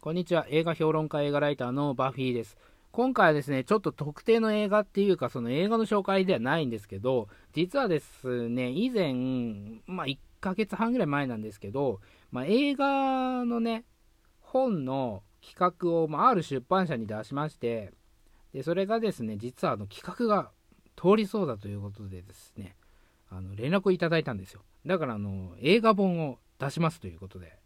こんにちは。映画評論家、映画ライターのバフィーです。今回はですね、ちょっと特定の映画っていうか、その映画の紹介ではないんですけど、実はですね、以前、まあ、1ヶ月半ぐらい前なんですけど、まあ、映画のね、本の企画を、まあ、ある出版社に出しまして、で、それがですね、実はあの企画が通りそうだということでですね、あの連絡をいただいたんですよ。だからあの映画本を出しますということで、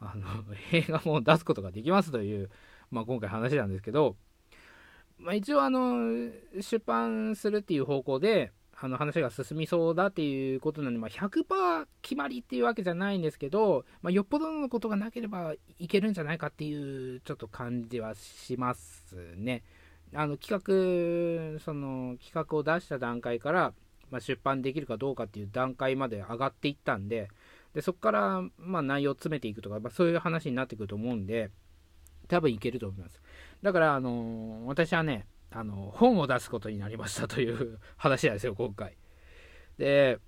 あの 映画本を出すことができますという、まあ、今回話なんですけど、まあ、一応あの出版するっていう方向であの話が進みそうだっていうことなので、まあ、100%決まりっていうわけじゃないんですけど、まあ、よっぽどのことがなければいけるんじゃないかっていうちょっと感じはしますね。あの企画その企画を出した段階から、まあ、出版できるかどうかっていう段階まで上がっていったんででそこから、まあ、内容を詰めていくとか、まあ、そういう話になってくると思うんで多分いけると思います。だから、あのー、私はね、あの本を出すことになりましたという 話なんですよ今回。で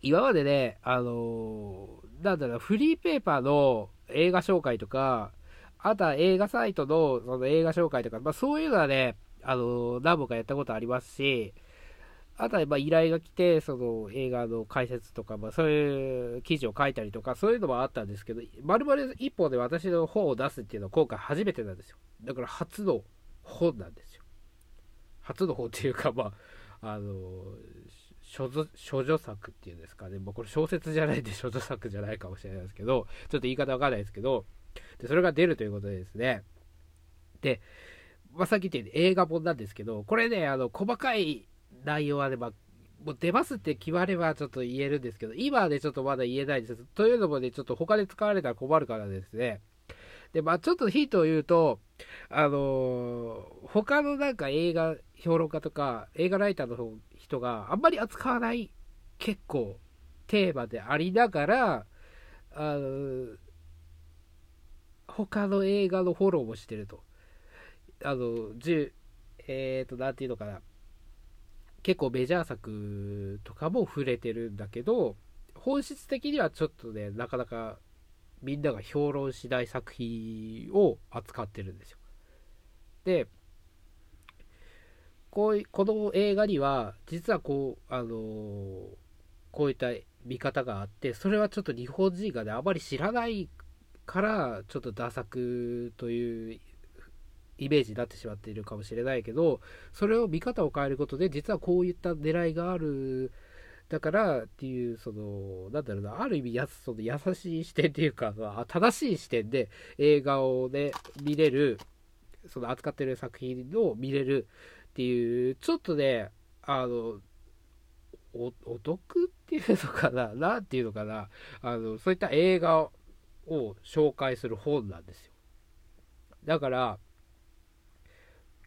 今までねあのー、なんだろうフリーペーパーの映画紹介とかあとは映画サイトのその映画紹介とか、まあ、そういうのはね、あの、何本かやったことありますし、あとはまあ依頼が来て、その映画の解説とか、まあ、そういう記事を書いたりとか、そういうのもあったんですけど、まるまる一本で私の本を出すっていうのは今回初めてなんですよ。だから初の本なんですよ。初の本っていうか、まあ、あの、処女作っていうんですかね、まあ、これ小説じゃないんで処女作じゃないかもしれないですけど、ちょっと言い方わかんないですけど、で、それが出るということでですね。で、まあ、さっき言ったように映画本なんですけど、これね、あの、細かい内容はね、まあ、もう出ますって決まればちょっと言えるんですけど、今はね、ちょっとまだ言えないです。というのもね、ちょっと他で使われたら困るからですね。で、まあちょっとヒントを言うと、あのー、他のなんか映画評論家とか映画ライターの人があんまり扱わない結構テーマでありながら、あのー、他の映画のフォローもしてると。あの、10、えっ、ー、と、なんていうのかな。結構メジャー作とかも触れてるんだけど、本質的にはちょっとね、なかなかみんなが評論しない作品を扱ってるんですよ。で、こうこの映画には、実はこう、あの、こういった見方があって、それはちょっと日本人がね、あまり知らないからちょっとダ作というイメージになってしまっているかもしれないけどそれを見方を変えることで実はこういった狙いがあるだからっていうそのなんだろうなある意味やその優しい視点っていうか正しい視点で映画をね見れるその扱ってる作品を見れるっていうちょっとねあのお得っていうのかななんていうのかなあのそういった映画を紹介する本なんですよ。だから、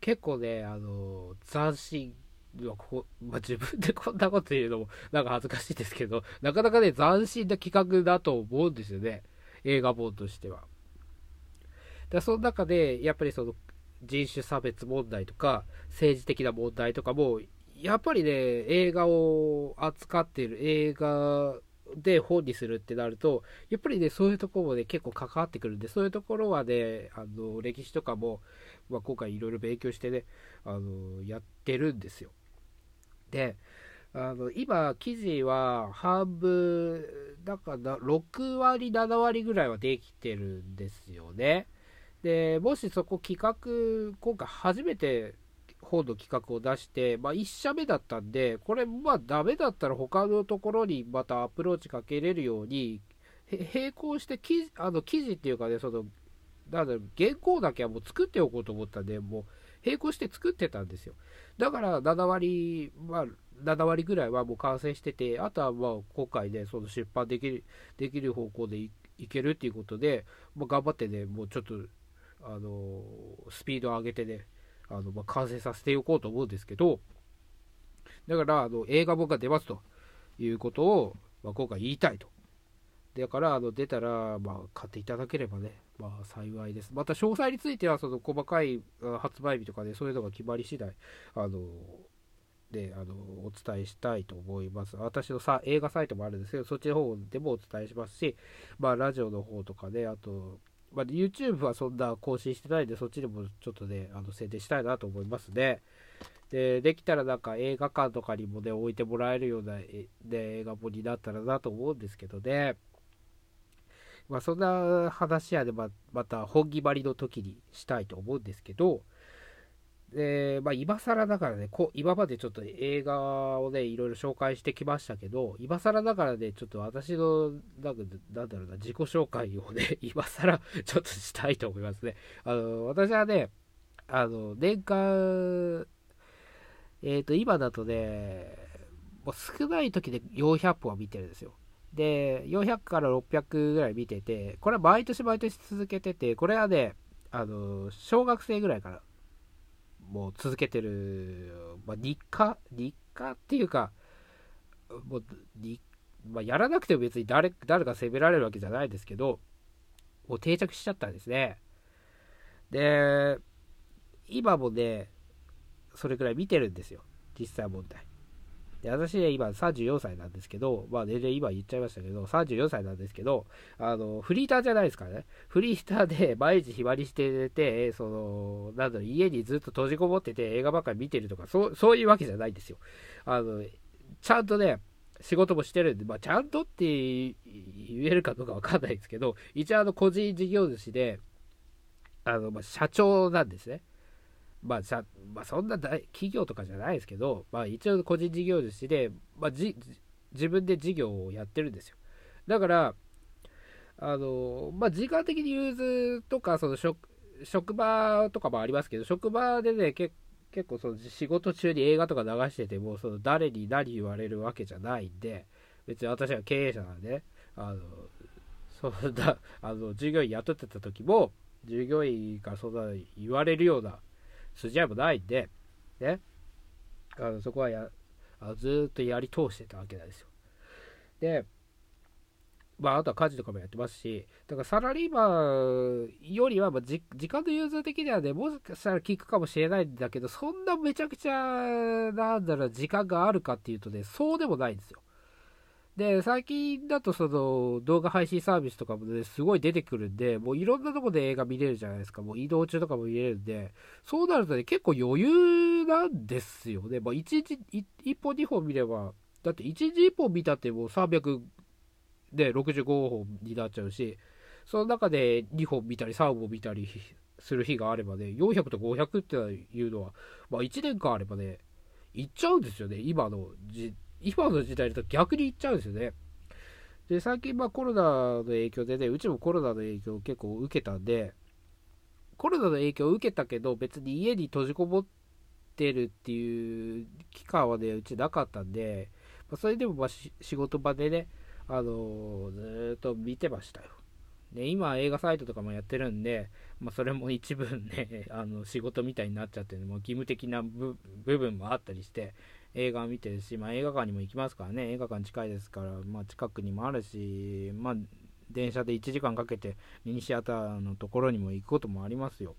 結構ね、あの、斬新はこ、まあ、自分でこんなこと言うのもなんか恥ずかしいですけど、なかなかね、斬新な企画だと思うんですよね。映画本としては。だその中で、やっぱりその人種差別問題とか、政治的な問題とかも、やっぱりね、映画を扱っている映画で本にするってなると、やっぱりね、そういうところもね、結構関わってくるんで、そういうところはね、あの、歴史とかも、まあ、今回いろいろ勉強してね、あの、やってるんですよ。で、あの、今、記事は半分、だから6割、7割ぐらいはできてるんですよね。で、もしそこ企画、今回初めて本の企画を出して、まあ、1社目だったんで、これ、まあ、ダメだったら他のところにまたアプローチかけれるように、並行して記事、あの記事っていうかね、その、なんだろう、原稿だけはもう作っておこうと思ったんで、もう、並行して作ってたんですよ。だから7割、まあ、7割ぐらいはもう完成してて、あとはまあ今回ね、その出版できる、できる方向でいけるっていうことで、まあ、頑張ってね、もうちょっと、あのー、スピードを上げてね、あの、まあ、完成させておこうと思うんですけど、だから、あの、映画本が出ますということを、まあ、今回言いたいと。だから、あの、出たら、まあ、買っていただければね、まあ、幸いです。また、詳細については、その、細かい発売日とかで、そういうのが決まり次第、あの、で、あの、お伝えしたいと思います。私のさ、映画サイトもあるんですけど、そっちの方でもお伝えしますし、まあ、ラジオの方とかね、あと、まあ、YouTube はそんな更新してないんで、そっちでもちょっとね、あの宣伝したいなと思いますね。で、できたらなんか映画館とかにもね、置いてもらえるような、ね、映画本になったらなと思うんですけどね。まあ、そんな話やでままた本気張りの時にしたいと思うんですけど、で、まあ、今更だからねこ、今までちょっと映画をね、いろいろ紹介してきましたけど、今更だからね、ちょっと私の、なんか、なんだろうな、自己紹介をね、今更ちょっとしたいと思いますね。あの、私はね、あの、年間、えっ、ー、と、今だとね、もう少ない時で400本は見てるんですよ。で、400から600ぐらい見てて、これは毎年毎年続けてて、これはね、あの、小学生ぐらいからもう続けてる、まあ、日課？日課っていうか、もう、まあ、やらなくても別に誰誰か責められるわけじゃないですけど、もう定着しちゃったんですね。で、今もね、それくらい見てるんですよ。実際問題。で、私ね、今34歳なんですけど、まあ全然今言っちゃいましたけど、34歳なんですけど、あの、フリーターじゃないですからね。フリーターで 毎日暇にしてて、その、なんだろう、家にずっと閉じこもってて映画ばっかり見てるとか、そう、そういうわけじゃないんですよ。あの、ちゃんとね、仕事もしてるんで、まあ、ちゃんとって言えるかどうかわかんないですけど、一応あの、個人事業主で、あの、まあ、社長なんですね。まあさ、まあ、そんな大企業とかじゃないですけど、まあ、一応個人事業主で、まあ、じ自分で事業をやってるんですよ。だから、あの、まあ、時間的に融通とか、その職、職場とかもありますけど、職場でね、結結構その仕事中に映画とか流してても、その誰に何言われるわけじゃないんで、別に私は経営者なんで、ね、あの、そんな、あの、従業員雇ってた時も、従業員からそんな言われるような筋合いもないんで、ね、あのそこはやあずっとやり通してたわけなんですよ。で、まあ、あとは家事とかもやってますし、だからサラリーマンよりは、まあ、時間の融通的にはね、もしかしたら効くかもしれないんだけど、そんなめちゃくちゃ、なんだろう、時間があるかっていうとね、そうでもないんですよ。で、最近だとその動画配信サービスとかもね、すごい出てくるんで、もういろんなとこで映画見れるじゃないですか。もう移動中とかも見れるんで、そうなるとね、結構余裕なんですよね。まあ、1日1本2本見れば、だって1日1本見たってもう365本になっちゃうし、その中で2本見たり3本見たりする日があればね、400と500っていうのは、まあ、1年間あればね、いっちゃうんですよね、今の時今の時代だと逆に言っちゃうんですよね。で、最近まあコロナの影響でね、うちもコロナの影響を結構受けたんで、コロナの影響を受けたけど、別に家に閉じこもってるっていう期間はね、うちなかったんで、まあ、それでもまあ仕事場でね、あのー、ずっと見てましたよ。で、今映画サイトとかもやってるんで、まあ、それも一部ね、あの仕事みたいになっちゃってるもう義務的な部分もあったりして、映画を見てるし、まあ、映画館にも行きますからね、映画館近いですから、まあ、近くにもあるし、まあ、電車で1時間かけてミニシアターのところにも行くこともありますよ。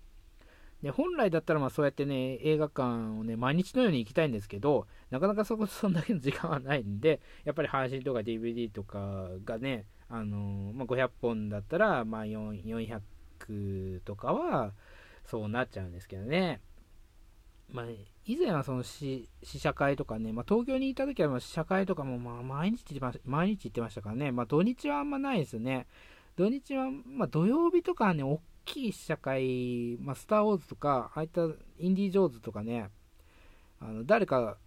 で本来だったらまあそうやってね映画館をね毎日のように行きたいんですけどなかなかそこ そんだけの時間はないんでやっぱり配信とか DVD とかがね、あのー、まあ、500本だったらまあ400とかはそうなっちゃうんですけどねまあ、以前はその試写会とかね、まあ、東京にいた時は試写会とかもまあ毎日毎日行ってましたからね、まあ、土日はあんまないですね。土日は、まあ、土曜日とかはね、大きい試写会、まあ、スター・ウォーズとか、ああいったインディ・ジョーズとかね、あの誰か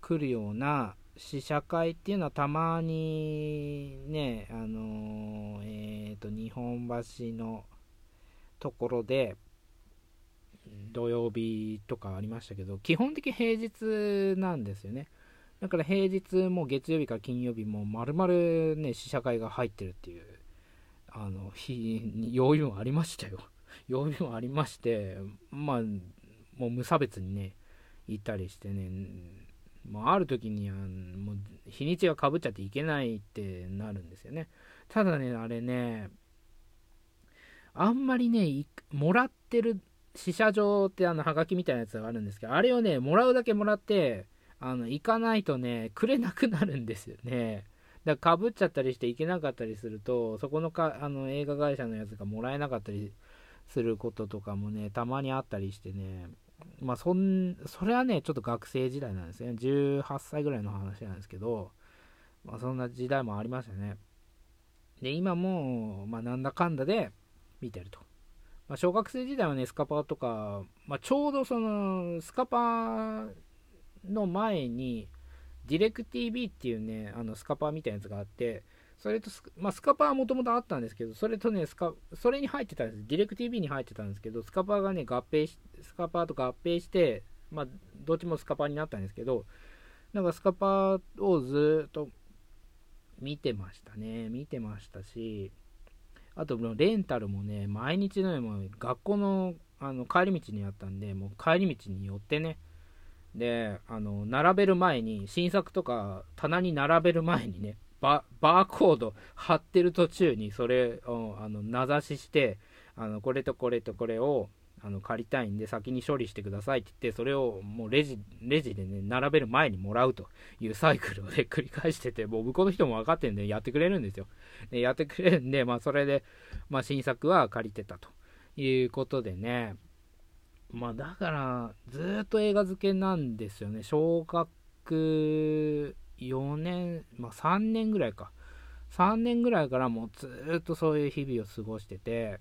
来るような試写会っていうのはたまにね、あのー、えっ、ー、と、日本橋のところで、土曜日とかありましたけど、基本的平日なんですよね。だから平日も月曜日から金曜日も丸々ね、試写会が入ってるっていう、あの、日に余裕もありましたよ。余裕もありまして、まあ、もう無差別にね、行ったりしてね、もうある時には、もう日にちがかぶっちゃっていけないってなるんですよね。ただね、あれね、あんまりね、もらってる試写場ってあの、ハガキみたいなやつがあるんですけど、あれをね、もらうだけもらって、あの、行かないとね、くれなくなるんですよね。だから被っちゃったりして行けなかったりするとそこのかあの映画会社のやつがもらえなかったりすることとかもねたまにあったりしてね。まあそんそれはねちょっと学生時代なんですね。18歳ぐらいの話なんですけど、まあ、そんな時代もありましたね。で今も、まあ、なんだかんだで見てると、まあ、小学生時代はねスカパーとか、まあ、ちょうどそのスカパーの前にディレク TV っていうね、あのスカパーみたいなやつがあって、それとス,、まあ、スカパーはもともとあったんですけど、それとねスカ、それに入ってたんです。ディレク TV に入ってたんですけど、スカパーがね、合併し、スカパーと合併して、まあ、どっちもスカパーになったんですけど、なんかスカパーをずっと見てましたね。見てましたし、あと、レンタルもね、毎日のように学校のあの帰り道にあったんで、もう帰り道に寄ってね、で、あの、並べる前に、新作とか棚に並べる前にね、バーコード貼ってる途中にそれをあの名指しして、あのこれとこれとこれをあの借りたいんで先に処理してくださいって言って、それをもうレジレジでね、並べる前にもらうというサイクルをね、繰り返してて、もう向こうの人も分かってるんでやってくれるんですよ。でやってくれるんで、まあそれで、まあ新作は借りてたということでね、まあだからずっと映画漬けなんですよね。小学4年まあ3年ぐらいか。3年ぐらいからもうずっとそういう日々を過ごしてて。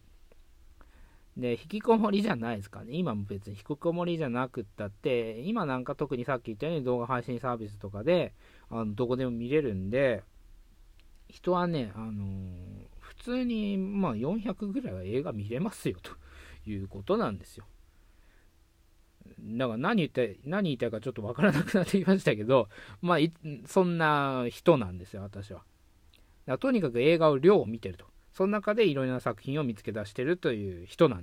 で引きこもりじゃないですかね今も別に引きこもりじゃなくったって今なんか特にさっき言ったように動画配信サービスとかであのどこでも見れるんで人はね、あのー、普通にまあ400ぐらいは映画見れますよということなんですよだから何言って、何言いたいかちょっとわからなくなってきましたけど、まあ、そんな人なんですよ、私は。だとにかく映画を量を見てると。その中でいろいろな作品を見つけ出してるという人なん